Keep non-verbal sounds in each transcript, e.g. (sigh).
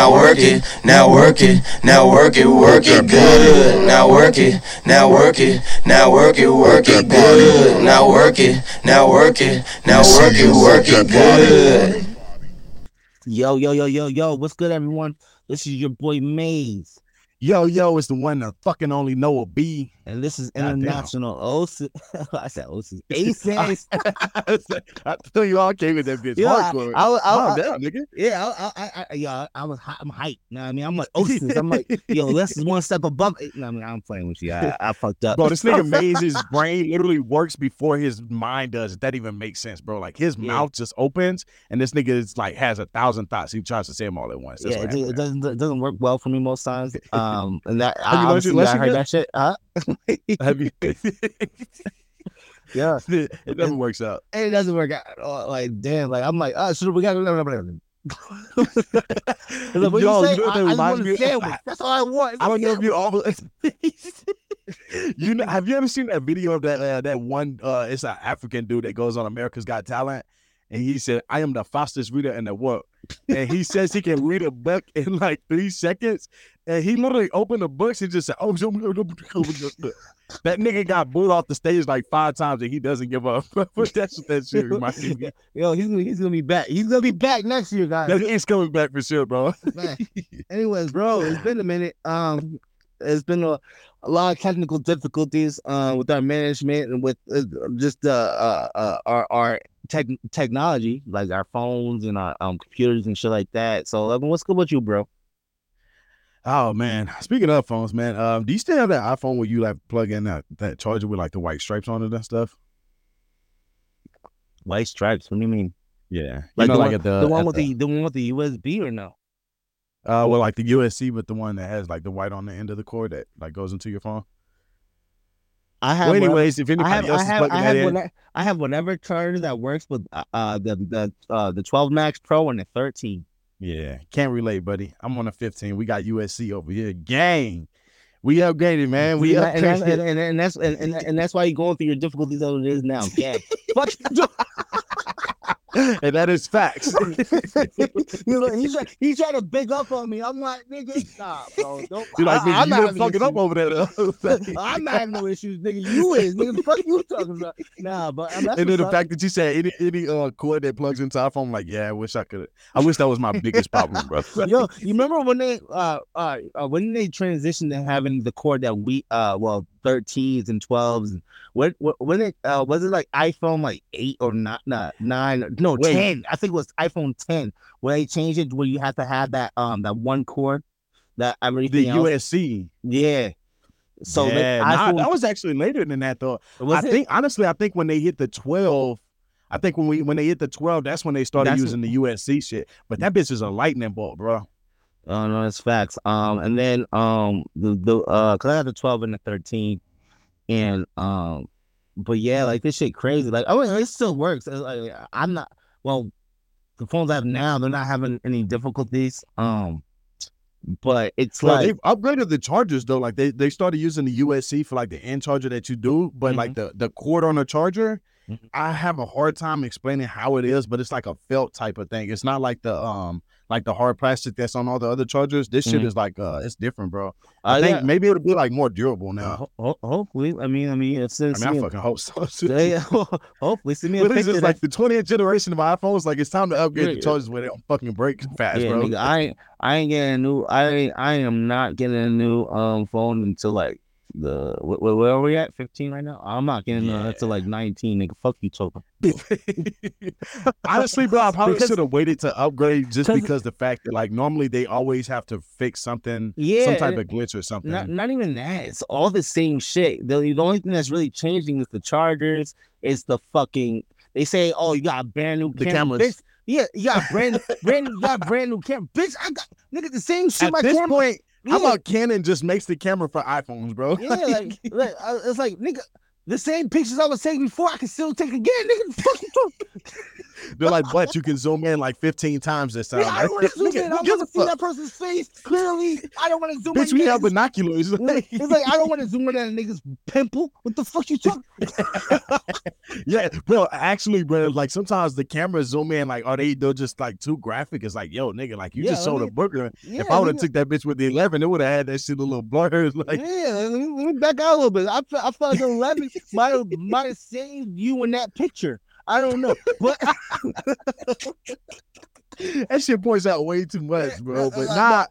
now work it, now work it, now work it, work it good. Now work it, now work it, now work it, work it good. Now work it, now work it, now work it, work it good. Yo, yo, yo, yo, yo, what's good, everyone? This is your boy Maze, Yo, yo, it's the one that fucking only Noah B. and this is. International OC. (laughs) I said OC. ACS. (laughs) (laughs) I tell you, all came in that bitch Yeah, I- hardcore. I, was- I, Calm was- down, nigga. yeah, I, I, I, I, yeah, I was, I'm hyped. You know what I mean? I'm like OC. I'm like, yo, this is one step above. it. No, I mean, I'm playing with you. I, I fucked up. Bro, this nigga Maze's brain literally works before his mind does. If that even makes sense, bro. Like his Yeah. mouth just opens, and this nigga is like has a thousand thoughts. He tries to say them all at once. That's yeah, what it, it doesn't it doesn't work well for me most times. Um, and that you I, obviously, I heard that shit. Huh? Have you? (laughs) Yeah. (laughs) it never works out. And it doesn't work out. at all. Like, damn, like I'm like, oh, should we got like, (laughs) what Yo, you say? you know I, I want a sandwich. That's all I want. I don't know if you all. you know, have you ever seen that video of that uh, that one? Uh, it's an African dude that goes on America's Got Talent, and he said, "I am the fastest reader in the world," and he says he can read a book in like three seconds, and he literally opened the books and just said, "Oh." That nigga got booed off the stage like five times and he doesn't give up. (laughs) But that's what that shit reminds me. of. Yo, he's gonna, he's gonna be back. He's gonna be back next year, guys. He's coming back for sure, bro. (laughs) Anyways, bro, it's been a minute. Um, it's been a, a lot of technical difficulties uh, with our management and with uh, just uh, uh, uh, our our tech technology, like our phones and our um computers and shit like that. So, what's good with you, bro? Oh man, speaking of phones, man, um, do you still have that iPhone where you like plug in that, that charger with like the white stripes on it and stuff? White stripes. What do you mean? Yeah, Like you know, the like one, the, the one with the the one with the USB or no? uh, well, like the USC, but the one that has like the white on the end of the cord that like goes into your phone. I have. Well, one- anyways, if anybody I have, else I is have, plugging I that have, in, whatever, I have whatever charger that works with uh, uh the the uh the 12 Max Pro and the 13. yeah, can't relate, buddy. I'm on a 15. We got USC over here, gang. We upgraded, man. We and, and, that's, upgraded. and, and, and that's and, and, and that's why you're going through your difficulties as it is now. Yeah. (laughs) Fuck (laughs) and that is facts. (laughs) you know, he's, try- he's trying to big up on me. I'm like, nigga, nah, bro. (laughs) Don't, You're like, I, nigga, I'm you not been fucking up over there. though. I'm not having no issues, nigga. You is, nigga. The fuck you talking about? Nah, but that's and then the up. fact that you said any any uh cord that plugs into iPhone, I'm like, yeah, I wish I could. I wish that was my biggest problem, bro. Yo, you remember when they uh, uh uh when they transitioned to having the cord that we uh well 13s and 12s and what what when it uh was it like iPhone like eight or not not nine no Wait. 10 I think it was iPhone 10 where they changed it where you have to have that um that one cord that everything the else USC. yeah so yeah, nah, that was actually later than that though. I it? think honestly, I think when they hit the 12, I think when we when they hit the 12, that's when they started That's- using the USC shit. But that bitch is a lightning bolt, bro. Oh no, it's facts. Um, and then um, the the uh, cause I had the twelve and the thirteen, and um, but yeah, like this shit crazy. Like, oh, it still works. It's like, I'm not. Well, the phones I have now, they're not having any difficulties. Um, but it's Well, like they've upgraded the chargers though. Like they, they started using the USC for like the end charger that you do, but like the the cord on the charger, Mhm. I have a hard time explaining how it is, but it's like a felt type of thing. It's not like the um like the hard plastic that's on all the other chargers. This shit Mhm. is like uh it's different, bro. I uh, think yeah, maybe it'll be like more durable now. ho- ho- hopefully, I mean, I mean, it's I mean, I fucking hope so. yeah, (laughs) hopefully, send me But it's just like the 20th generation of iPhones. Like it's time to upgrade Yeah. the chargers where they don't fucking break (laughs) fast, yeah, bro. nigga, I ain't, I ain't getting a new. I ain't, I am not getting a new um phone until like the wh- wh- where are we at? Fifteen right now. I'm not getting uh, until like nineteen. Nigga, fuck you, Topa. (laughs) Honestly, bro, I probably should have waited to upgrade just because the fact that like normally they always have to fix something, Yeah, some type of glitch or something. not not even that. It's all the same shit. The, the only thing that's really changing is the chargers. It's the fucking. They say, oh, you got a brand new The camera. cameras. Bitch, yeah, you got brand brand you got brand new camera. Bitch, I got nigga the same shit. At my this camera. point, how about Canon just makes the camera for iPhones, bro? Yeah, like, like it's like nigga, the same pictures I was taking before, I can still take again, nigga. Fuck you talking. They're like, but you can zoom in like 15 times this time. Yeah, I don't want to zoom in. I want to see that person's face clearly. I don't want to zoom Bitch, in. we have binoculars. It's like, it's like I don't want to zoom in on a nigga's pimple. What the fuck you talking? (laughs) yeah, bro. Actually, bro, like sometimes the cameras zoom in, like, are they they're just like too graphic? It's like, yo, nigga, like you Yeah, just sold me- a burger. Yeah, if I would have took that bitch with the 11, it would have had that shit a little blurred. (laughs) Like, yeah, let me, let me back out a little bit. I, I felt like eleven (laughs) might might have saved you in that picture. I don't know, but (laughs) that shit points out way too much, bro. But Uh, nah,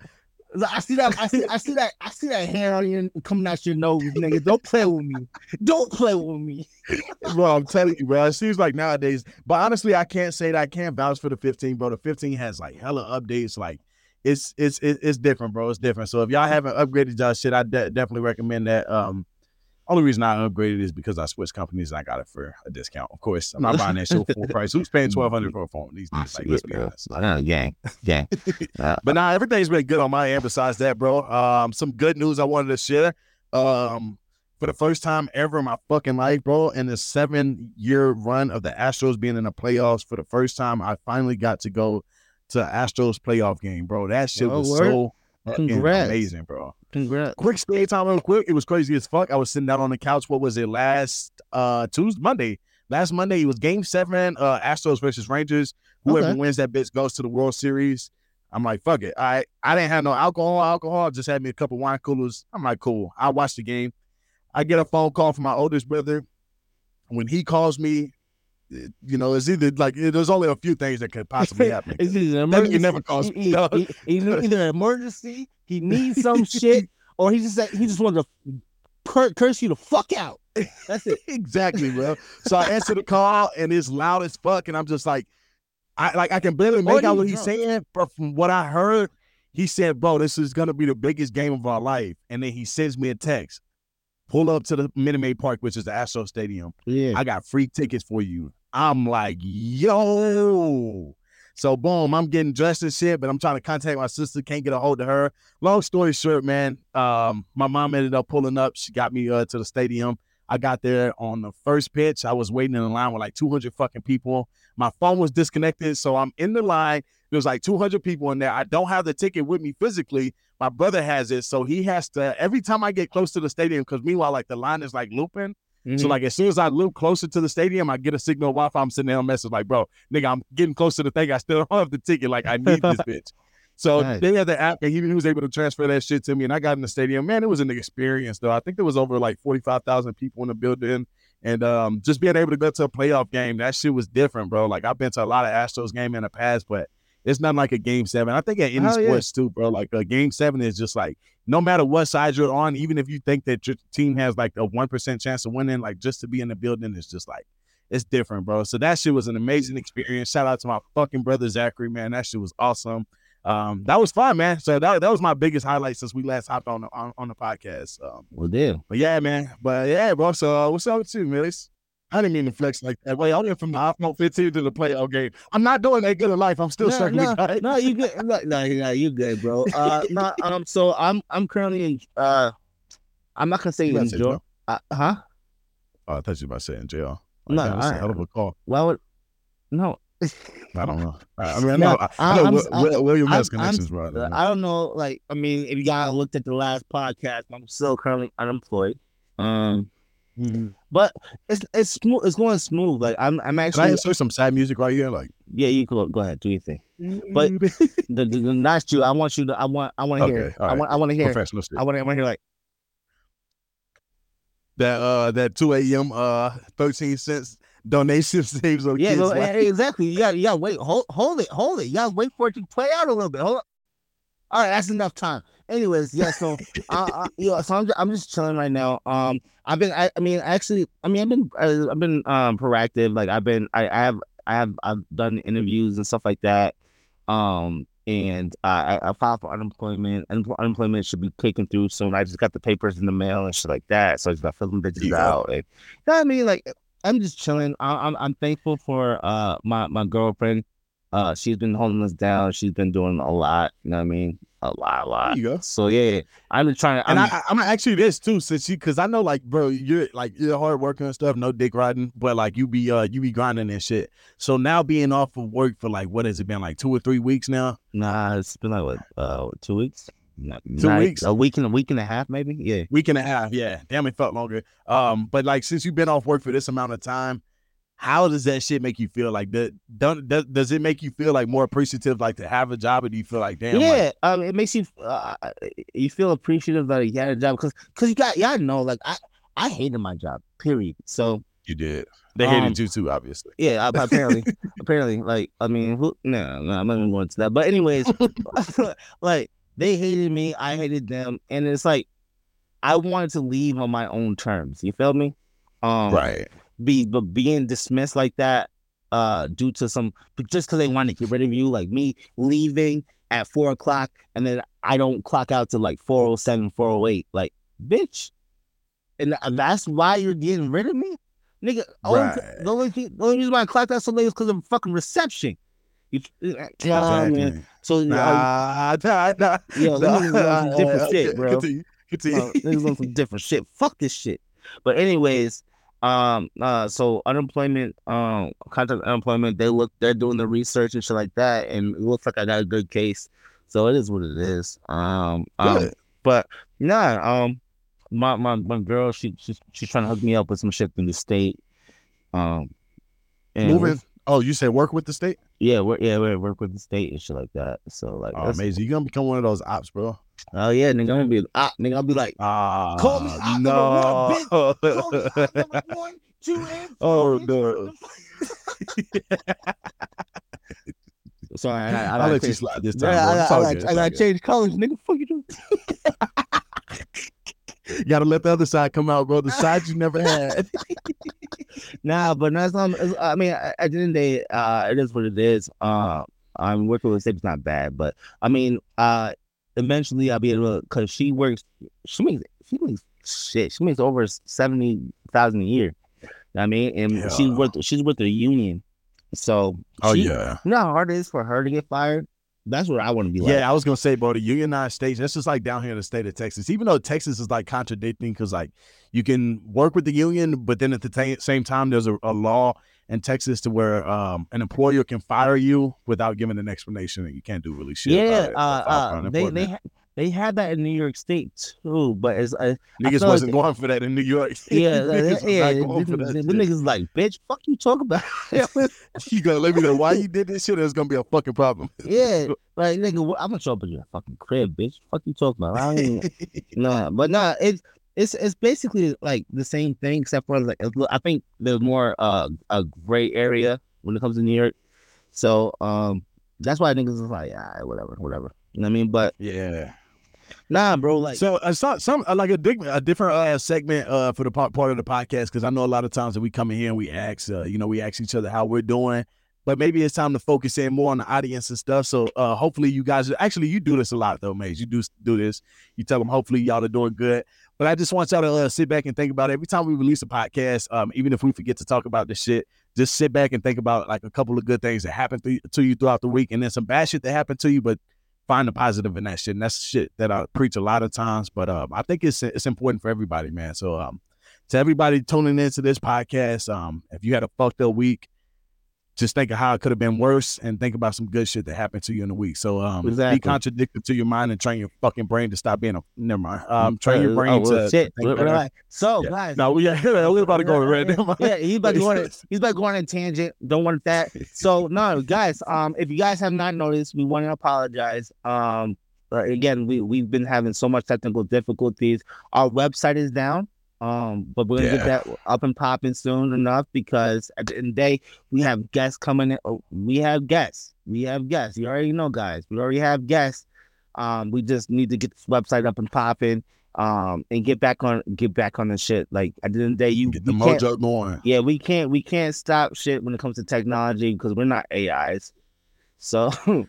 I see that. I see. I see that. I see that hair on you coming out your nose, nigga. Don't play with me. Don't play with me. (laughs) bro, I'm telling you, bro. It seems like nowadays, but honestly, I can't say that I can't vouch for the 15, bro. The 15 has like hella updates. Like, it's it's it's, it's different, bro. It's different. So if y'all haven't upgraded y'all shit, I de- definitely recommend that. Um, only reason I upgraded is because I switched companies and I got it for a discount. Of course, I'm not buying that shit full price. Who's paying 1200 for a phone these days? Like, let's be honest. I know, gang, gang. (laughs) Uh, But nah, everything's been good on my end besides that, bro. Um, some good news I wanted to share. Um, for the first time ever in my fucking life, bro, in the seven year run of the Astros being in the playoffs, for the first time, I finally got to go to Astros playoff game, bro. That shit Oh, was word? so fucking Congrats. amazing, bro. congrats. Quick stay time real quick. It was crazy as fuck. I was sitting out on the couch. What was it last uh Tuesday, Monday? Last Monday, it was game seven, uh Astros versus Rangers. Whoever Okay. wins that bitch goes to the World Series. I'm like, fuck it. I I didn't have no alcohol, alcohol, just had me a couple wine coolers. I'm like, cool. I watch the game. I get a phone call from my oldest brother. When he calls me, it- you know, it's either like there's only a few things that could possibly (laughs) happen. It's either an emergency. never calls he- he- he- either, an emergency, he needs some (laughs) shit, or he just he just wanted to cur- curse you the fuck out. That's it. (laughs) exactly, bro. So I answer the call and it's loud as fuck, and I'm just like, I like I can barely make out what he's drunk. saying, but from what I heard, he said, "Bro, this is gonna be the biggest game of our life." And then he sends me a text, "Pull up to the Minute Maid Park, which is the Astro Stadium. Yeah. I got free tickets for you." I'm like, "Yo." So boom, I'm getting dressed and shit, but I'm trying to contact my sister, can't get a hold of her. Long story short, man, um, my mom ended up pulling up. She got me uh, to the stadium. I got there on the first pitch. I was waiting in the line with like 200 fucking people. My phone was disconnected, so I'm in the line. There's like 200 people in there. I don't have the ticket with me physically. My brother has it, so he has to. Every time I get close to the stadium, because meanwhile, like the line is like looping. So Mhm. like as soon as I loop closer to the stadium, I get a signal Wi-Fi. I'm sitting there on message like, bro, nigga, I'm getting close to the thing. I still don't (laughs) have the ticket. Like I need this (laughs) bitch. So Nice. they had the app, and he, he was able to transfer that shit to me, and I got in the stadium. Man, it was an experience, though. I think there was over like forty five thousand people in the building, and um, just being able to go to a playoff game, that shit was different, bro. Like I've been to a lot of Astros game in the past, but it's not like a game seven. I think at any yeah. sports too, bro. Like a game seven is just like no matter what side you're on, even if you think that your team has like a one percent chance of winning, like just to be in the building is just like it's different, bro. So that shit was an amazing experience. Shout out to my fucking brother Zachary, man. That shit was awesome. Um, that was fun, man. So that, that was my biggest highlight since we last hopped on the on, on the podcast. Um, Well, damn. but yeah, man. But yeah, bro. So uh, what's up with you, Millis? I didn't mean to flex like that. Wait, I went from the iPhone 15 to the playoff game. I'm not doing that good in life. I'm still no, circling no, no, you good. No, no, no, you good, bro. (laughs) Uh, no, um, so I'm, I'm currently in. Uh, I'm not gonna say You in jail. Uh, huh? Oh, I thought you were about to say in jail. Like, No, that was a I- hell of a call. Why would? No, I don't know. (laughs) I I mean, I No, know, I, I I- know I'm- Will- I'm- Will- William has connections, bro. I don't know. I don't know. Like, I mean, if you guys looked at the last podcast, I'm still currently unemployed. Um, Mhm. but it's it's smooth. It's going smooth. Like, I'm, I'm actually. Can I insert some sad music right here? Like, Yeah, you go. Go ahead. Do your thing. But (laughs) the, the, the not you. I want you to. I want. I want to hear. Okay, it. all I want. I want to hear. professional shit. I want. I want to hear like. that uh that 2 a.m. uh 13 cents donation (laughs) saves on Yeah, kids. no, eh, exactly. You got. You got. Wait. Hold. Hold it. Hold it. You got wait for it to play out a little bit. Hold. On. All right, that's enough time. Anyways, yeah. So, (laughs) uh, uh, you know, so I'm, I'm just chilling right now. Um, I've been. I, I mean, actually, I mean, I've been. Uh, I've been um proactive. Like, I've been. I, I have. I have. I've done interviews and stuff like that. Um, and I, I I filed for unemployment. Un- unemployment should be taken through soon. I just got the papers in the mail and shit like that. So I just got filling bitches Yeah. out. And, you know what I mean? Like, I'm just chilling. I, I'm I'm thankful for uh my my girlfriend. Uh, she's been holding us down. She's been doing a lot. You know what I mean? A lot, a There lot. you go. So yeah, I'm just trying. And I'm, I, I'm gonna ask you this too, since you, because I know, like, bro, you're like you're hard working and stuff, no dick riding, but like you be, uh, you be grinding and shit. So now being off of work for like what has it been like two or three weeks now? nah, it's been like what, uh, two weeks. Not, Two weeks? a week and a week and a half, maybe. Yeah. week and a half. Yeah, damn, it felt longer. Um, but like since you've been off work for this amount of time, how does that shit make you feel? Like, that, don't does, does it make you feel like more appreciative, like to have a job, or do you feel like, damn, like, yeah, um, it makes you uh, you feel appreciative that you had a job because because you got y'all know like I I hated my job period. So you did? They hated Um, you too, obviously. yeah, apparently (laughs) apparently like I mean who no no I'm not even going to that. But anyways, (laughs) (laughs) like they hated me, I hated them, and it's like I wanted to leave on my own terms. You feel me? Um, right. Be but being dismissed like that uh due to some just because they want to get rid of you like me leaving at four o'clock and then i don't clock out to like 407 408 like bitch and that's why you're getting rid of me nigga only, Right. the, only thing, the only reason why i clocked out so late is because of fucking reception you, you know what I mean? Exactly. so uh, Nah, nah, nah. Yo, nah, them niggas on some (laughs) different uh, shit, okay, bro. Continue. Continue. no, niggas on some different shit. Fuck this shit. But anyways, um, uh, so unemployment, um, contact unemployment, they look, they're doing the research and shit like that, and it looks like I got a good case. So it is what it is. Um, um but nah, um, my my my girl, she she's she's trying to hook me up with some shit through the state. Um, and Moving. Oh, you said work with the state? Yeah, we're yeah we work with the state and shit like that. So like, Oh, amazing. You're gonna become one of those ops, bro. Oh yeah, nigga, I'm gonna be ah, nigga, I'll be like. Ah, Call me op number one, no. Call me op number one, two, and (laughs) Oh, three, no. (laughs) Sorry, I, I, I, I'll gotta let you slide this time. Yeah. I, I, I, good. I all gotta change colors, nigga. Fuck you. You (laughs) gotta let the other side come out, bro. The side you never had. Nah, but that's not. I mean, at at the end of the day, uh, it is what it is. Uh, I'm working with Sabe's not bad, but I mean, uh, eventually I'll be able to because she works. She makes she makes shit. She makes over seventy thousand a year. You know what I mean, and she's Yeah. with she's with the union. So Oh she- yeah. You know how hard it is for her to get fired? That's what I want to be like. Yeah, I was gonna say, bro, the unionized states. That's just like down here in the state of Texas. Even though Texas is like contradicting, because like you can work with the union, but then at the ta- same time, there's a, a law in Texas to where um, an employer can fire you without giving an explanation, and you can't do really shit. yeah, about it. uh, uh, they they ha- they had that in New York State too, but it's I niggas like wasn't they- going for that in New York. yeah, (laughs) Niggas yeah. The, the, that the shit. niggas like, bitch, fuck you talk about. (laughs) You gonna let me know why you did this shit? It's gonna be a fucking problem. (laughs) yeah, like nigga, I'm gonna show up at your fucking crib, bitch. Fuck you talk about. I nah, but nah, it's it's it's basically like the same thing except for like I think there's more uh a gray area when it comes to New York. So um, that's why niggas is like, yeah, whatever, whatever. You know what I mean? But yeah. Nah, bro, like. so uh, some, some uh, like a, dig- a different uh, segment uh, for the part, part of the podcast because I know a lot of times that we come in here and we ask, uh, you know, we ask each other how we're doing, but maybe it's time to focus in more on the audience and stuff. So uh, hopefully you guys actually you do this a lot though, Maze. You do do this. You tell them hopefully y'all are doing good. But I just want y'all to uh, sit back and think about it. every time we release a podcast, um, even if we forget to talk about this shit, just sit back and think about like a couple of good things that happened to you throughout the week, and then some bad shit that happened to you, but find the positive in that shit. And that's shit that I preach a lot of times. But um, I think it's it's important for everybody, man. So um, to everybody tuning into this podcast, um, if you had a fucked up week, just think of how it could have been worse and think about some good shit that happened to you in the week. So um, Exactly. be contradictory to your mind and train your fucking brain to stop being a never mind. Um, train your Uh, brain oh, well, to shit. Re- So, Yeah. guys, No, (laughs) yeah, we're about to go red. Never. Yeah, he's about to go on. A, (laughs) he's about to go on a tangent. Don't want that. So no, guys. Um, if you guys have not noticed, we want to apologize. Um, again, we we've been having so much technical difficulties. Our website is down. Um, but we're gonna Yeah. get that up and popping soon enough because at the end of the day, we have guests coming in. oh, We have guests. We have guests. You already know, guys. We already have guests. Um, we just need to get this website up and popping. Um, and get back on get back on the shit. Like at the end of the day, you Get the mojo going. yeah, we can't we can't stop shit when it comes to technology because we're not AIs. So, (laughs)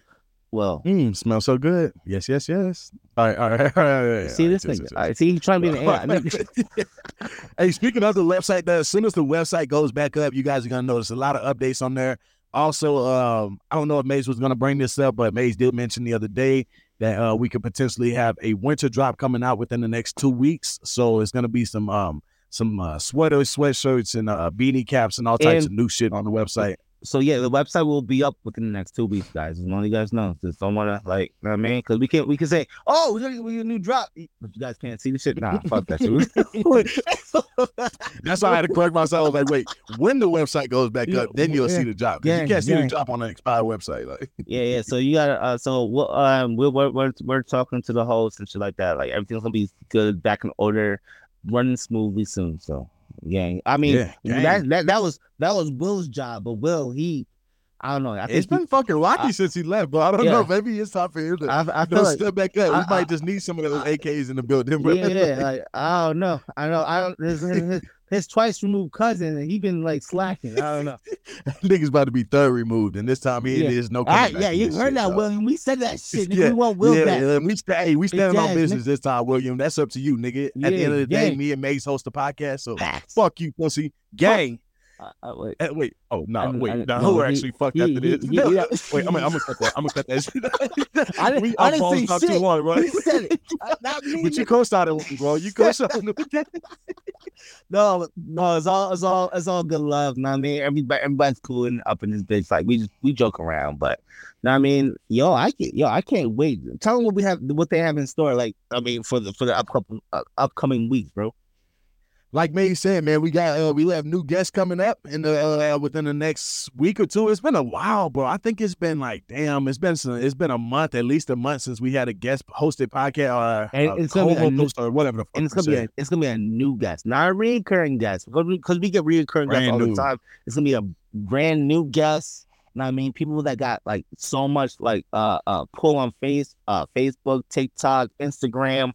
well, Mm, smells so good. Yes, yes, yes. All right, all right, (laughs) all right. All right, see all this right, thing. yes, yes, All right, see, he's trying to be an AI. I mean, (laughs) (laughs) hey, speaking of the website, though, as soon as the website goes back up, you guys are gonna notice a lot of updates on there. Also, um, I don't know if Maze was gonna bring this up, but Maze did mention the other day that uh, we could potentially have a winter drop coming out within the next two weeks. So it's gonna be some um some uh, sweaters, sweatshirts, and uh, beanie caps and all types And- of new shit on the website. So yeah, the website will be up within the next two weeks, guys. As long as you guys know, just don't wanna like, you know what I mean, because we can we can say, oh, we're gonna a new drop, but you guys can't see the shit. Nah, fuck that shit. (laughs) That's why I had to correct myself. I was like, wait, when the website goes back up, then you'll yeah, see the drop. yeah, you can't see yeah. the drop on an expired website. Like, yeah, yeah. So you gotta, uh, so we'll, um, we're, we're we're we're talking to the host and shit like that. Like everything's gonna be good, back in order, running smoothly soon. So yeah, I mean, Yeah, gang. that that that was that was Will's job, but Will he, I don't know. I think it's been fucking rocky I- since he left, but I don't Yeah. know. Maybe it's time for him to I, I feel like step back up. We I- might just need some of those AKs in the building, bro. yeah, yeah. (laughs) Like I don't know. I know. I don't. His, his, his twice removed cousin, and he been like slacking. I don't know. (laughs) Niggas about to be third removed, and this time he Yeah. is no. Right, yeah, you heard shit, that, dog. William. We said that shit. Nigga. Yeah, We want Will yeah, back. yeah, we sta- hey, we standing on business this time, William. That's up to you, nigga. At the end of the day, me and Maze host the podcast, so Facts. fuck you, pussy, gang. Uh, uh, wait. Eh, wait, oh no, I- wait, I- no, no, we're he- actually fucked he- after he- this. he- yeah. (laughs) wait, I'm gonna, I'm gonna cut that. I'm gonna cut that shit. (laughs) I didn't- we I didn't say not too shit. long, bro. He said it. Uh, Not (laughs) me. But you with me, bro. You with. No, no, it's all, it's all, it's all good love. Know what I mean, everybody, everybody's cool and up in this bitch. Like we just, we joke around, but know what I mean, yo, I can, yo, I can't wait. Tell them what we have, what they have in store. Like, I mean, for the for the upcoming uh, upcoming weeks, bro. Like May said, man, we got uh, we have new guests coming up in the uh, within the next week or two. It's been a while, bro. I think it's been like damn, it's been some, it's been a month, at least a month since we had a guest hosted podcast or And uh, it's gonna be a or whatever the fuck. and it's gonna be a, it's gonna be a new guest, not a recurring guest, because we, 'cause we get recurring guests all new. the time. It's gonna be a brand new guest. What I mean, people that got like so much like uh uh pull on face uh Facebook, TikTok, Instagram,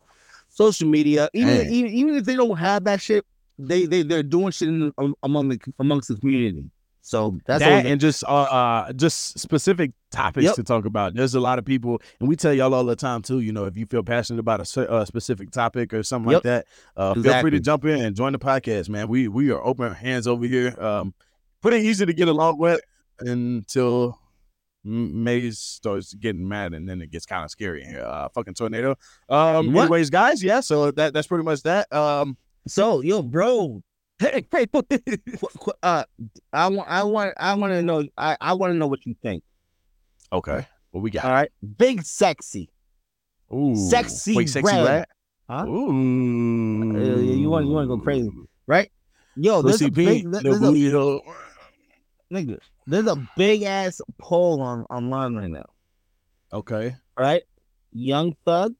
social media. Even even, even if they don't have that shit, they they they're doing shit in, um, among the amongst the community. So that's that and just uh, uh just specific topics Yep. to talk about. There's a lot of people, and we tell y'all all the time too. You know, if you feel passionate about a uh, specific topic or something like that, uh, feel free to jump in and join the podcast, man. We we are open hands over here. Um, pretty easy to get along with until Maze starts getting mad, and then it gets kind of scary. Uh, fucking tornado. Um, What? anyways, guys, yeah. So that that's pretty much that. Um, so yo, bro. Hey, (laughs) hey, uh, I want, I want, I want to know, I, I want to know what you think. okay, what we got? All right, big sexy. Ooh, Sexy wait, Sexyy Red. rat. Huh? Ooh, Uh, you want- you wanna go crazy. right? Yo, there's Pussy a big, pink, there's the a, booty nigga, there's a big ass poll on online right now. Okay. Right, Young Thug.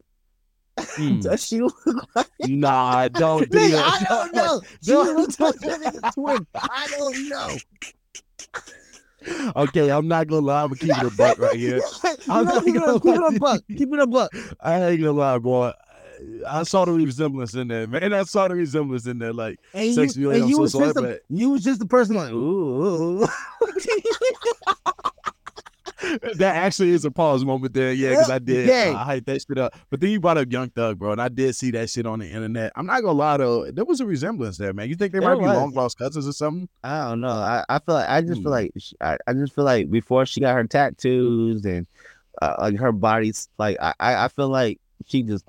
Hmm. (laughs) Does she look like? Nah, don't (laughs) do that. I don't know. (laughs) She Don't- looks like nigga twin. I don't know. Okay, I'm not gonna lie. I'm gonna keep it a buck right here. I'm No, not keep it gonna a- keep it a buck. Keep it a buck. I ain't gonna lie, boy. I saw the resemblance in there, man. I saw the resemblance in there. Like, And you, and you so was just the, you was just the person like, ooh. (laughs) that actually is a pause moment there. Yeah, because I did. Yeah. I hyped that shit up. But then you brought up Young Thug, bro, and I did see that shit on the internet. I'm not gonna lie though, there was a resemblance there, man. You think they There might be long lost cousins or something? I don't know. I, I feel like I just Hmm. feel like she, I, I just feel like before she got her tattoos and uh, like her body's like I, I I feel like she just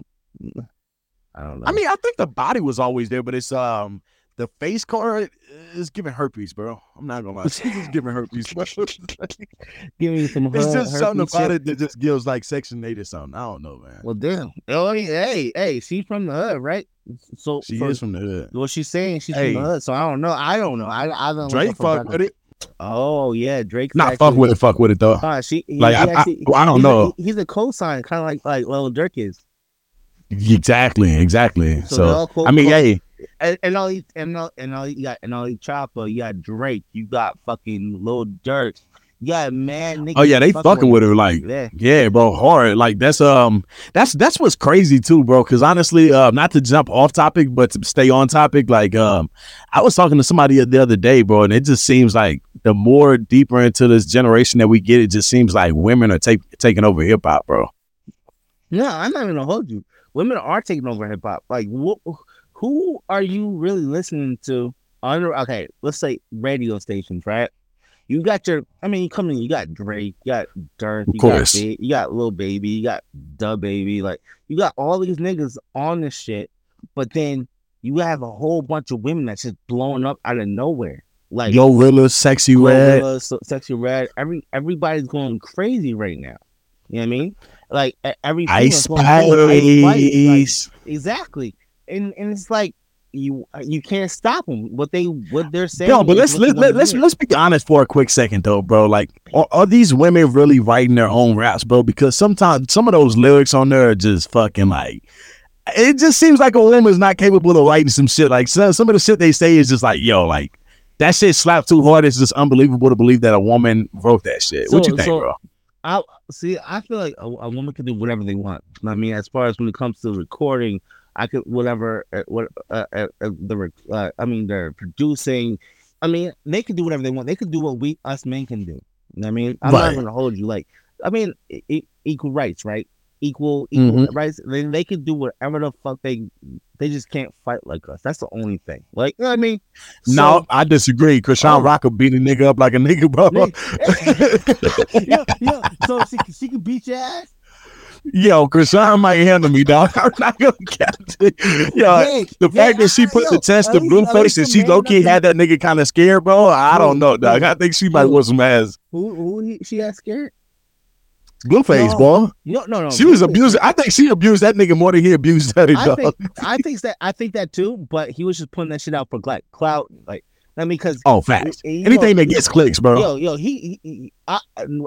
I don't know. I mean, I think the body was always there, but it's um the face card is giving herpes, bro. I'm not gonna lie, she's just giving herpes. (laughs) give me some. (laughs) it's her- just something about it that just gives like section eight or something. I don't know, man. Well, damn. Oh, hey, hey, she's from the hood, right? So She for- is from the hood. What she's saying, she's Hey. from the hood. So I don't know. I don't know. I I don't. Drake fuck with it. Oh yeah, Drake. Not fuck with it, fuck with it though. Uh, she he, Like, he I- I- actually, I don't he's know. he- he's a co-sign, kind of like like Lil Durk is. Exactly, exactly. So, So, they're all co- I mean, hey, and, and all these and all and all you got and all you chopper, you got Drake, you got fucking Lil Durk, you got man. Oh yeah, they fucking with her like Yeah, Yeah, bro, hard. Like that's um that's that's what's crazy too, bro. Cause honestly, uh, not to jump off topic, but to stay on topic, like um I was talking to somebody the other day, bro, and it just seems like the more deeper into this generation that we get, it just seems like women are take, taking over hip hop, bro. no, I'm not even gonna hold you. Women are taking over hip hop. Like, wh- who are you really listening to? On okay, let's say radio stations, right? you got your. I mean, you come in. You got Drake. You got Durk. You got Ba- you got Lil Baby. You got DaBaby. Like you got all these niggas on this shit, but then you have a whole bunch of women that's just blowing up out of nowhere. Like Yo, Rilla, Sexyy Red. So, Sexyy Red. Every everybody's going crazy right now. You know what I mean? Like every Ice female's going crazy. Ice Spice, like, exactly, and and it's like you you can't stop them. What they what they're saying. Yo, but let's let, let, let's let's be honest for a quick second though, bro. Like, are, are these women really writing their own raps, bro? Because sometimes some of those lyrics on there are just fucking like. It just seems like a woman's not capable of writing some shit. Like some some of the shit they say is just like, yo, like that shit slapped too hard. It's just unbelievable to believe that a woman wrote that shit. what you think, so- bro? I see. I feel like a, a woman can do whatever they want. I mean, as far as when it comes to recording, I could whatever. Uh, what uh, uh, the rec- uh, I mean, they're producing. I mean, they can do whatever they want. They can do what we us men can do. You know I mean, I'm Right. not going to hold you. Like, I mean, e- equal rights, right? Equal, equal Mhm. rights. They, they can do whatever the fuck they. They just can't fight like us. That's the only thing. Like, you know what I mean? no, I disagree. Chrisean Oh. Rocker beat a nigga up like a nigga, bro. (laughs) yeah, yeah. So she, can- she can beat your ass. Yo, Chrisean might handle me, dog. (laughs) I'm not gonna catch it. Yo, Yeah, the yeah, fact that she put yo, the test to Blueface least and she low key had that nigga kind of scared, bro. I don't know, dog. I think she might bro. want some ass. Who who he, she got scared? Blueface, No. boy. No, no, no. She was abusing. I think she abused that nigga more than he abused that I dog. think I think that I think that too, but he was just putting that shit out for like clout. Like I mean, because Oh, facts. Anything that gets clicks, bro. Yo, yo, he, he, I,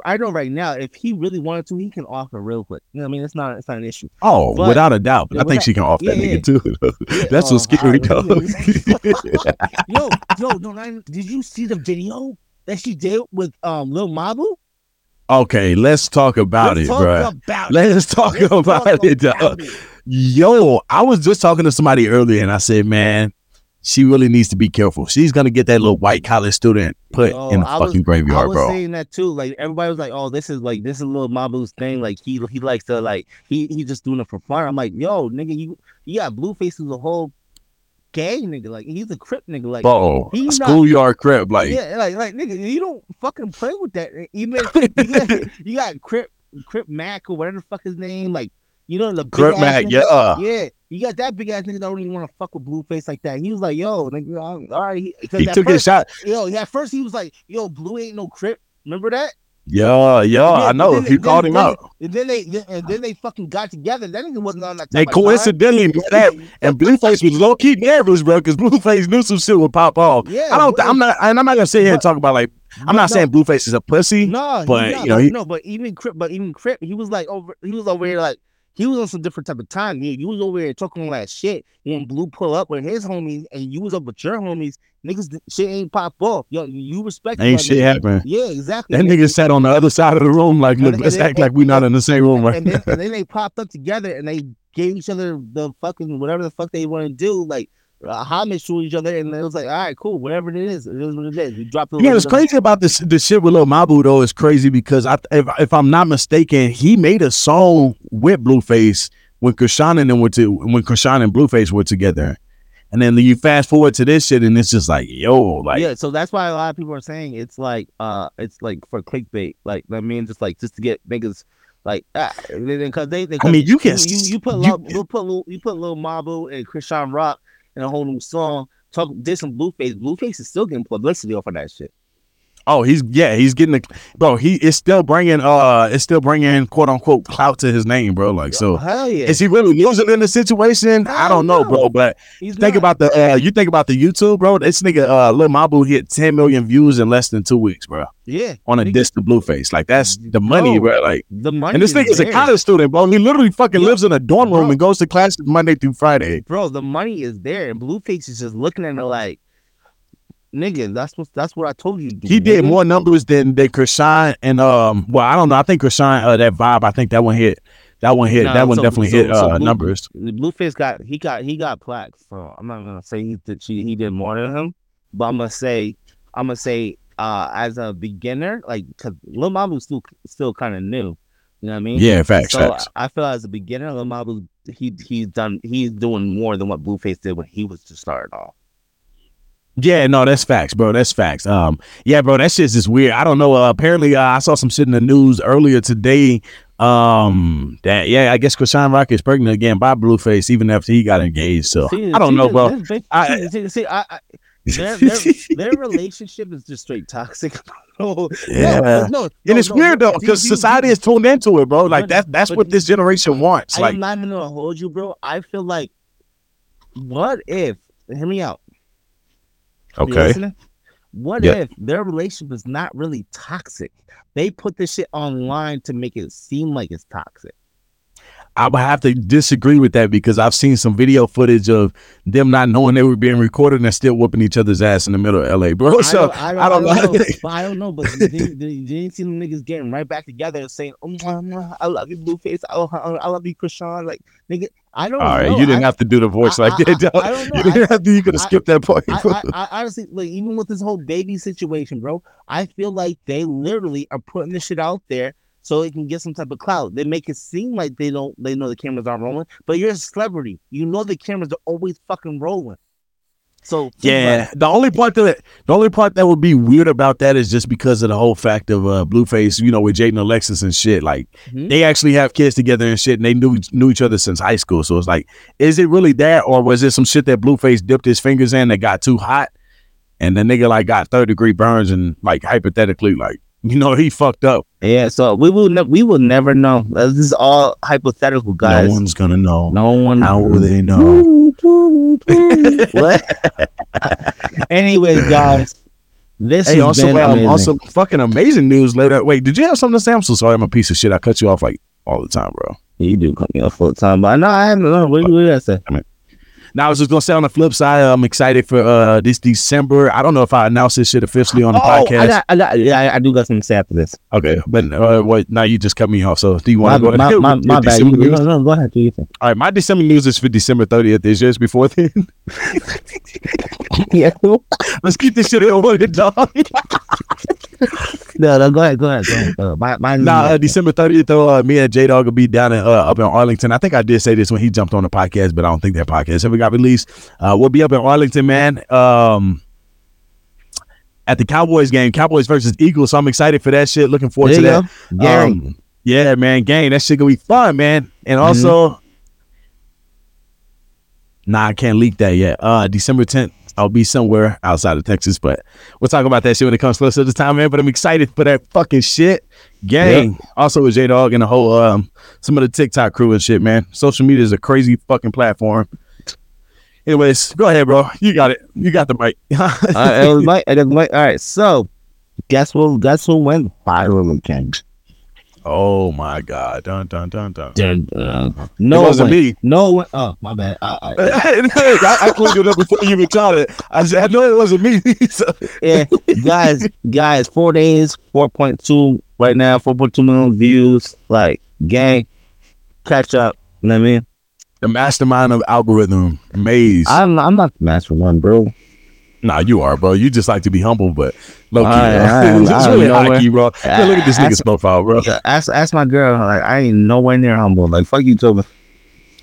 I know right now. If he really wanted to, he can offer real quick. You know, what I mean, it's not, it's not an issue. oh, but- without a doubt. But Yeah, I think she can off that yeah, nigga too. That's oh, what's scary, right. (laughs) yo, yo, no, no, did you see the video that she did with um Lil Mabu? Okay, let's talk about Let's it, talk bro. about it. Let's talk Let's about talk it, about it. Yo, I was just talking to somebody earlier and I said, man, she really needs to be careful. She's gonna get that little white college student put Yo, in the I was- fucking I graveyard, was bro. saying that too. Like everybody was like, "Oh, this is like this is a little Mabu's thing. Like he he likes to like he he just doing it for fun." I'm like, "Yo, nigga, you you got Blueface who's a whole gay nigga. Like he's a crip nigga. Like not- schoolyard crib, like yeah, like like nigga, you don't fucking play with that. Even you got, (laughs) you got crip crip Mac or whatever the fuck his name. Like you know the Crip Mac, nigga? yeah. Yeah, you got that big ass nigga that don't even want to fuck with Blueface like that. He was like, "Yo, nigga, I'm- all right." He, He took first, his shot. Yo, yeah, at first he was like, "Yo, Blue ain't no crip." Remember that? Yeah, yeah, I know. then- He then- called him then- out. And then they then- and then they fucking got together. That nigga wasn't on that. Time. coincidentally, man, (laughs) that and Blueface was low key nervous, bro, because Blueface knew some shit would pop off. Yeah, I don't. but- I'm not. And I'm not gonna sit here and talk about like. I'm not no. saying Blueface is a pussy. No, but, not, you know, he- no, but even Crip, but even Crip, he was like over. He was over here like he was on some different type of time. He, he was over here talking all that shit when Blue pull up with his homies and you was up with your homies. Niggas, shit ain't pop off. Yo, you, you respect. Ain't shit happening. Yeah, exactly. That nigga sat on the other side of the room, like, look, and let's act like we're not in the same room right and then, and then they popped up together and they gave each other the fucking whatever the fuck they want to do, like uh, homage to each other. And it was like, all right, cool, whatever it is, it is what it is. We dropped. it. Yeah, it's crazy about this. The shit with Lil Mabu though is crazy because I, if, if I'm not mistaken, he made a song with Blueface when Chrisean and them were to when Chrisean and Blueface were together, and then you fast forward to this shit and it's just like, yo, like, yeah, so that's why a lot of people are saying it's like uh it's like for clickbait. Like I mean just like just to get niggas like ah, because they, they I mean, you can you, you, you put you- Lil, you put Lil, you put Lil Mabu and Chrisean Rock in a whole new song. Talk did some Blueface. Blueface is still getting publicity off of that shit. Oh, he's yeah, he's getting the bro. He is still bringing uh, it's still bringing quote unquote clout to his name, bro. Like, so yeah. is he really losing in the situation? I Hell don't know, no. bro, but. He's Think not. about the uh, you think about the YouTube, bro. This nigga uh Lil Mabu hit 10 million views in less than two weeks, bro. yeah On a Nigga- diss to Blueface. Like that's the money, Bro, bro. Like the money. and this is nigga's a college student, bro. He literally fucking lives in a dorm room bro. and goes to classes Monday through Friday. bro. The money is there, and Blueface is just looking at it like, nigga. That's what that's what I told you. to He did more numbers than than Chrisean and um well, I don't know. I think Chrisean uh that vibe, I think that one hit. That one hit. Nah, that one so- definitely so- hit so uh Blue- numbers. Blueface got he got he got plaques. So I'm not gonna say he did she, he did more than him, but I'm gonna say I'm gonna say uh as a beginner, like because Lil Mabu's still still kind of new. You know what I mean? Yeah, facts, So facts. I feel as a beginner, Lil Mabu he he's done he's doing more than what Blueface did when he was just started off. Yeah, no, that's facts, bro. That's facts. Um, yeah, bro, that shit's just weird. I don't know. Uh, apparently, uh, I saw some shit in the news earlier today. Um, that yeah, I guess Chrisean Rock is pregnant again by Blueface, even after he got engaged. So See, I don't see, know, bro. this- this- I- see, see, I, I, their, their, (laughs) their relationship is just straight toxic. (laughs) no, Yeah. no, no, and it's no, weird though, because society is tuned into it, bro. Like that's but what this generation wants. I Like, am not even gonna hold you, bro. I feel like, what if? Hear me out. Okay? What Yeah. if their relationship is not really toxic? They put this shit online to make it seem like it's toxic. I would have to disagree with that because I've seen some video footage of them not knowing they were being recorded and still whooping each other's ass in the middle of LA, bro. (laughs) So don't, I don't, I don't know. know. but I don't know. But you didn't, you didn't see them niggas getting right back together and saying, "Oh, I love you, Blueface. I, I, I love you, Chrisean." Like, nigga, I don't all right, know. you didn't I, have to do the voice I- like I- that. I don't know. You didn't have to. You could have skipped that part. I, I, I honestly like even with this whole baby situation, bro. I feel like they literally are putting this shit out there so it can get some type of clout. They make it seem like they don't they know the cameras aren't rolling, but you're a celebrity. You know the cameras are always fucking rolling. So Yeah, the only part that the only part that would be weird about that is just because of the whole fact of uh, Blueface, you know, with Jaidyn Alexis and shit. Like Mhm. they actually have kids together and shit, and they knew knew each other since high school. So it's like, is it really that, or was it some shit that Blueface dipped his fingers in that got too hot, and the nigga like got third degree burns and like hypothetically like you know he fucked up. Yeah, so we will ne- we will never know. This is all hypothetical, guys. No one's gonna know. No one. How will they know? what? (laughs) (laughs) Anyways, guys, this Hey, has also, been um, amazing. also fucking amazing news later. Wait, did you have something to say? I'm so sorry. I'm a piece of shit. I cut you off like all the time, bro. you do cut me off all the time, but no, I haven't. No, what, what did I say? Now I was just gonna say on the flip side, I'm excited for uh this December. I don't know if I announced this shit officially on the Oh, I podcast. got, I got, yeah, I- I do got something to say after this. okay, but uh, what? Now you just cut me off. So do you want to go my, ahead? my, with my bad. You, no, no, go ahead. Do you think? All right, my December news is for December 30th. Is yours before (laughs) then? (laughs) yeah. Let's keep this shit over dog. (laughs) No, no, go ahead. Go ahead. Go ahead. Go. My, my, Nah, uh, December 30th, though, uh, me and J Dog will be down in, uh, up in Arlington. I think I did say this when he jumped on the podcast, but I don't think that podcast ever got released. Uh, we'll be up in Arlington, man. Um, at the Cowboys game, Cowboys versus Eagles. So I'm excited for that shit. Looking forward there to that. go. Um, yeah, man, game. That shit gonna be fun, man. And also, nah, I can't leak that yet. Uh, December 10th, I'll be somewhere outside of Texas, but we'll talk about that shit when it comes closer to the time, man. But I'm excited for that fucking shit. Gang. Also with J Dog and the whole um some of the TikTok crew and shit, man. Social media is a crazy fucking platform. Anyways, go ahead, bro. You got it. You got the mic. (laughs) uh, it was Mike. It was Mike. All right. So, guess what? Guess who went viral again? Oh my god. Dun dun dun dun. Dun, dun. No it wasn't me. No one. Oh, my bad. I, I, (laughs) I, I cleaned it up before you even tried it. I said, I know it wasn't me. (laughs) So- yeah, guys, guys, four days, four point two right now, four point two million views. Like, gang, catch up. You know what I mean? the mastermind of algorithm maze. I'm, I'm not the mastermind, bro. Nah, you are, bro. You just like to be humble, but low key, I- bro. I I am (laughs) really high key, bro. Yeah, look at this I- nigga's profile, bro. Yeah, Ask, ask my girl. Like, I ain't nowhere near humble. Like, fuck you, Toby.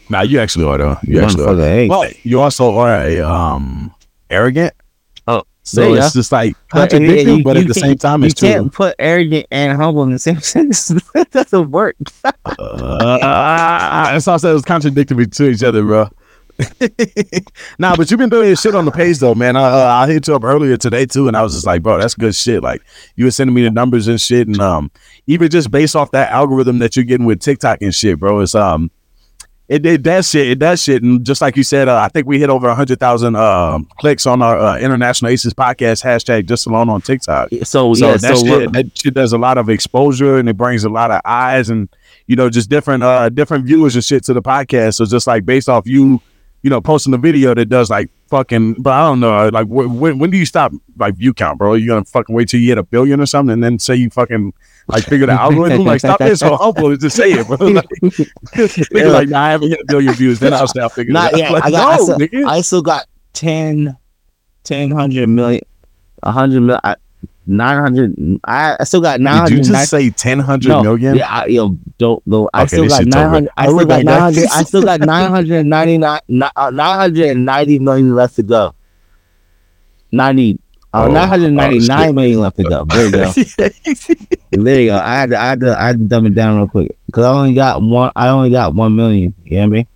Nah, you actually are though. You actually are. Hey. Well, you also are a um arrogant. Oh, so it's just like contradicting, you- but you at the same time, You it's true. can't put arrogant and humble in the same (laughs) sentence. that doesn't work. Uh, (laughs) that's all I said. It was contradictory to each other, bro. (laughs) nah, but you've been doing your shit on the page though, man. I, uh, I hit you up earlier today too, and I was just like, bro, that's good shit. Like you were sending me the numbers and shit, and um, even just based off that algorithm that you're getting with TikTok and shit, bro, it's um, it, did that shit, it does shit, and just like you said, uh, I think we hit over hundred thousand um clicks on our uh, International Aces podcast hashtag just alone on TikTok. So, So yeah, that so shit, that shit does a lot of exposure and it brings a lot of eyes and you know just different uh different viewers and shit to the podcast. So just like based off you, you know, posting a video that does like fucking, but I don't know, uh, like wh- when when do you stop like view count, bro? You gonna fucking wait till you hit a billion or something and then say you fucking like figure the algorithm? like stop being so humble to say it, bro. (laughs) Like, (laughs) nigga, like nah, I haven't hit a billion views, then I'll start figuring Not it out. (laughs) Like, I got- I no, still- I still got 10, 10, 100 million, 100 million, I- 900. I, I still got Did 900. you just say ten hundred no, million? Yeah, I, yo, don't, though. I Okay, still got 900. I I still got that. 900. I still got 999 uh, 990 million left to go. 90 uh, Oh, 999 million left to go. There you go. (laughs) There you go. I had to, I had to, I had to dumb it down real quick because I only got one. I only got one million. You hear me?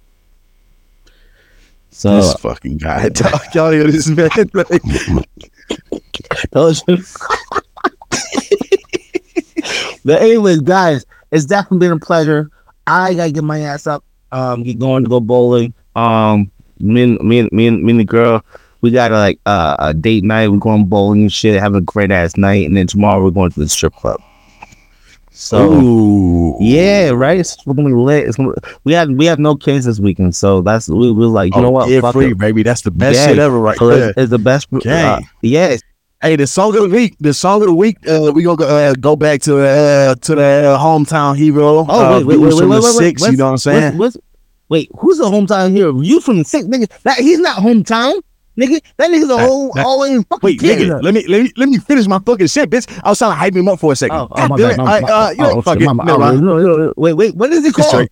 So this fucking guy, (laughs) dog. Y'all hear this man? Like, but anyways, guys, it's definitely been a pleasure. I gotta get my ass up. Um, get going to go bowling. Um, me and me and me and, me and the girl, we got like uh, a date night. We're going bowling and shit, having a great ass night, and then tomorrow we're going to the strip club. So. Ooh. Yeah, right. It's gonna be lit. It's gonna, we had we have no kids this weekend, so that's we we like you know what? Yeah, free, it. baby. That's the best Yeah. shit ever, right So there. it's, it's the best. Uh, yes, Hey, the song of the week. The song of the week. Uh, we gonna go, uh, go back to uh, to the uh, hometown hero. Oh uh, wait, wait, wait, wait, from wait, the wait, wait. You know what I'm saying? What's, what's, wait, who's the hometown hero? You from the six, nigga? That he's not hometown, nigga. That nigga's a whole that- all in fucking Wait, nigga, let me let me let me finish my fucking shit, bitch. I was trying to hype him up for a second. Oh, oh, God my damn bad. it. my- I, uh, you know, oh, fuck shit, it. my- oh, no, no, no, Wait, wait, what is it It's called? Drake.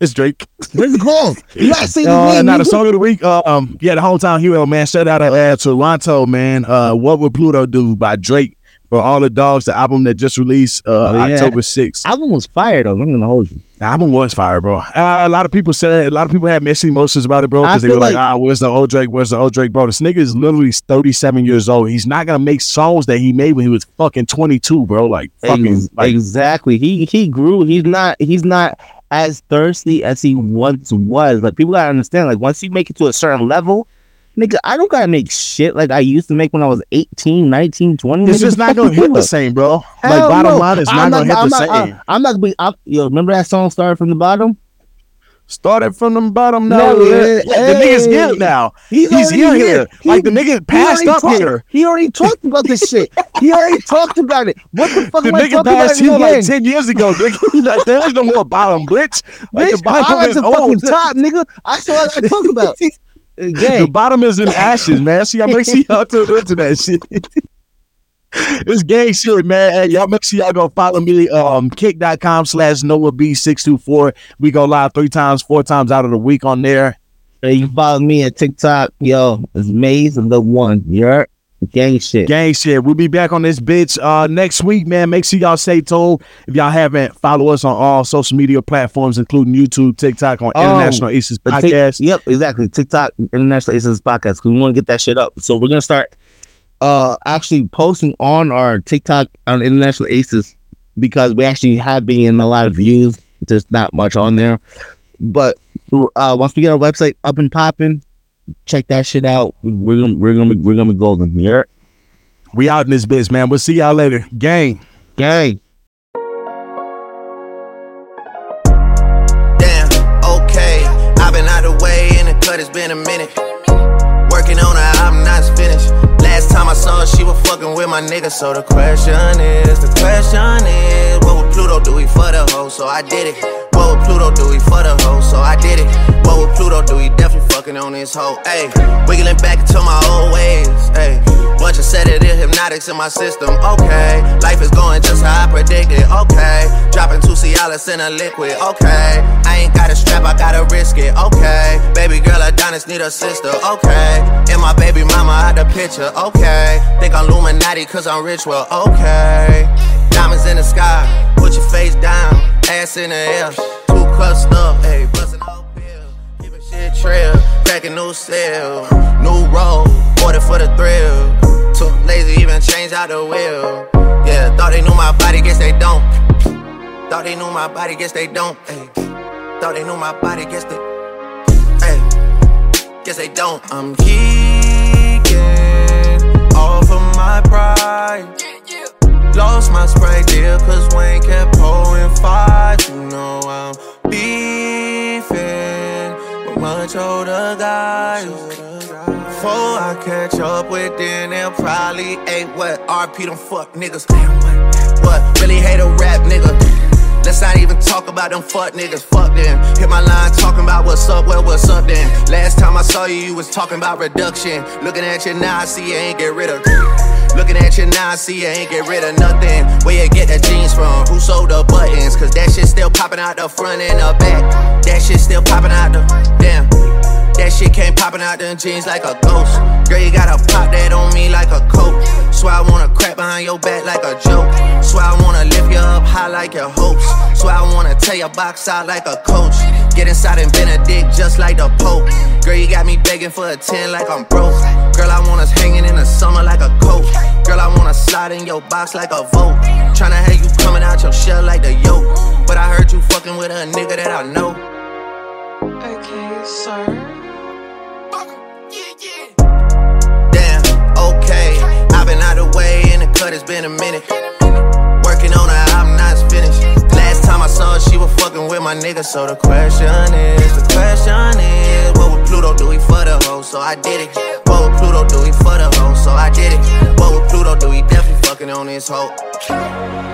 It's Drake. What is it called? (laughs) You say the Uh, name. now the song of the week. Uh, um, yeah, the hometown hero, man. Shout out to uh, Toronto, man. Uh, what would Pluto do by Drake for all the dogs? The album that just released uh, Oh, yeah. October sixth. album was fired though. I'm gonna hold you. The album was fire, bro. Uh, a lot of people said a lot of people had mixed emotions about it, bro, because they were like, like- "Ah, where's the old Drake? Where's the old Drake, bro?" This nigga is literally 37 years old. He's not gonna make songs that he made when he was fucking 22, bro. Like, fucking, Ex- like, exactly. He he grew. He's not he's not as thirsty as he once was. Like people gotta understand. Like once you make it to a certain level, nigga, I don't gotta make shit like I used to make when I was 18, 19, 20. it's nigga. just not gonna hit the same, bro. like, bottom no. line is not I'm gonna hit I'm the not, same. I'm, I'm not gonna be. I'm, yo, remember that song started from the bottom? Started from the bottom, No, no, yeah, yeah, the nigga's hey. here now. He's, He's here, here. He- Like the nigga passed up talked- here. He already talked about this shit. He already talked about it. What the fuck The am I nigga talking about passed it here like 10 years ago. Nigga. (laughs) like, there is no more bottom, bitch. Like, Bitch, the bottom I'm at is the fucking top, nigga. I saw what I talk about. (laughs) The bottom is in (laughs) ashes, man. See, y'all make sure y'all tune into that shit. (laughs) It's gang shit, man. Hey, y'all make sure y'all go follow me. Um, kick.com slash Noah B624. We go live three times, four times out of the week on there. Hey, you follow me at TikTok. Yo, it's Maze and the one. You're gang shit. Gang shit. We'll be back on this bitch uh next week, man. Make sure y'all stay tuned. If y'all haven't, follow us on all social media platforms, including YouTube, TikTok, on Oh, International Aces Podcast. yep, exactly. TikTok International Aces Podcast. 'cause We want to get that shit up. So we're gonna start uh actually posting on our TikTok on International Aces because we actually have been getting a lot of views. There's not much on there. But uh once we get our website up and popping, check that shit out. We're gonna we're gonna be, we're gonna be golden. Yeah. We out in this bitch, man. We'll see y'all later. Gang. Gang. Damn, okay. I've been out the way and the cut, it's been a minute. Working on her, I'm not finished. Last time I saw her, she was fucking with my nigga. So the question is, the question is, what would Pluto do? He for the hoe, so I did it. What would Pluto do? He for the hoe, so I did it. What would Pluto do? He definitely fucking on this hoe. Ayy, wiggling back into my old ways. Ayy, bunch of sedative hypnotics in my system. Okay, life is going just how I predicted. Okay, dropping two Cialis in a liquid. Okay, I ain't got a strap, I gotta risk it. Okay, baby girl Adonis need a sister. Okay, and my baby mama out the picture. Okay, think I'm Illuminati cause I'm rich. Well, okay. Diamonds in the sky, put your face down, ass in the air. Two cups up, hey, bustin' whole pill. Keepin' shit trail, cracking new cell, new road, order for the thrill. Too lazy, even change out the wheel. Yeah, thought they knew my body, guess they don't. Thought they knew my body, guess they don't. Ay. Thought they knew my body, guess they. Ay. Guess they don't. I'm geeking off of my pride. Lost my sprite deal cause Wayne kept pulling five. You know I'm with much older guys. Before I catch up with them, they'll probably ain't what RP them fuck niggas. What? Really hate a rap nigga. Let's not even talk about them fuck niggas. Fuck them. Hit my line talking about what's up, well, what's up then. Last time I saw you, you was talking about reduction. Looking at you now, I see you ain't get rid of. Looking at you now, I see you ain't get rid of nothing. Where you get the jeans from? Who sold the buttons? Cause that shit still popping out the front and the back. That shit still popping out the. Damn. That shit came popping out them jeans like a ghost. Girl, you gotta pop that on me like a coat. Swear I wanna crack behind your back like a joke. Swear I wanna lift you up high like your hopes. Swear I wanna tear your box out like a coach. Get inside and dick just like the Pope. Girl, you got me begging for a 10 like I'm broke. Girl, I want us hanging in the summer like a coat. Girl, I wanna slide in your box like a vote. Tryna have you coming out your shell like the yoke. But I heard you fucking with a nigga that I know. Okay, sir. Damn, okay. I've been out the way in the cut, it's been a minute. Working on her now it's finished. Last time I saw her, she was fucking with my nigga. So the question is, the question is, what would Pluto do? He for the hoe, so I did it. Pluto do? He for the hoe, so I did it. What would Pluto do? He definitely fucking on his hoe.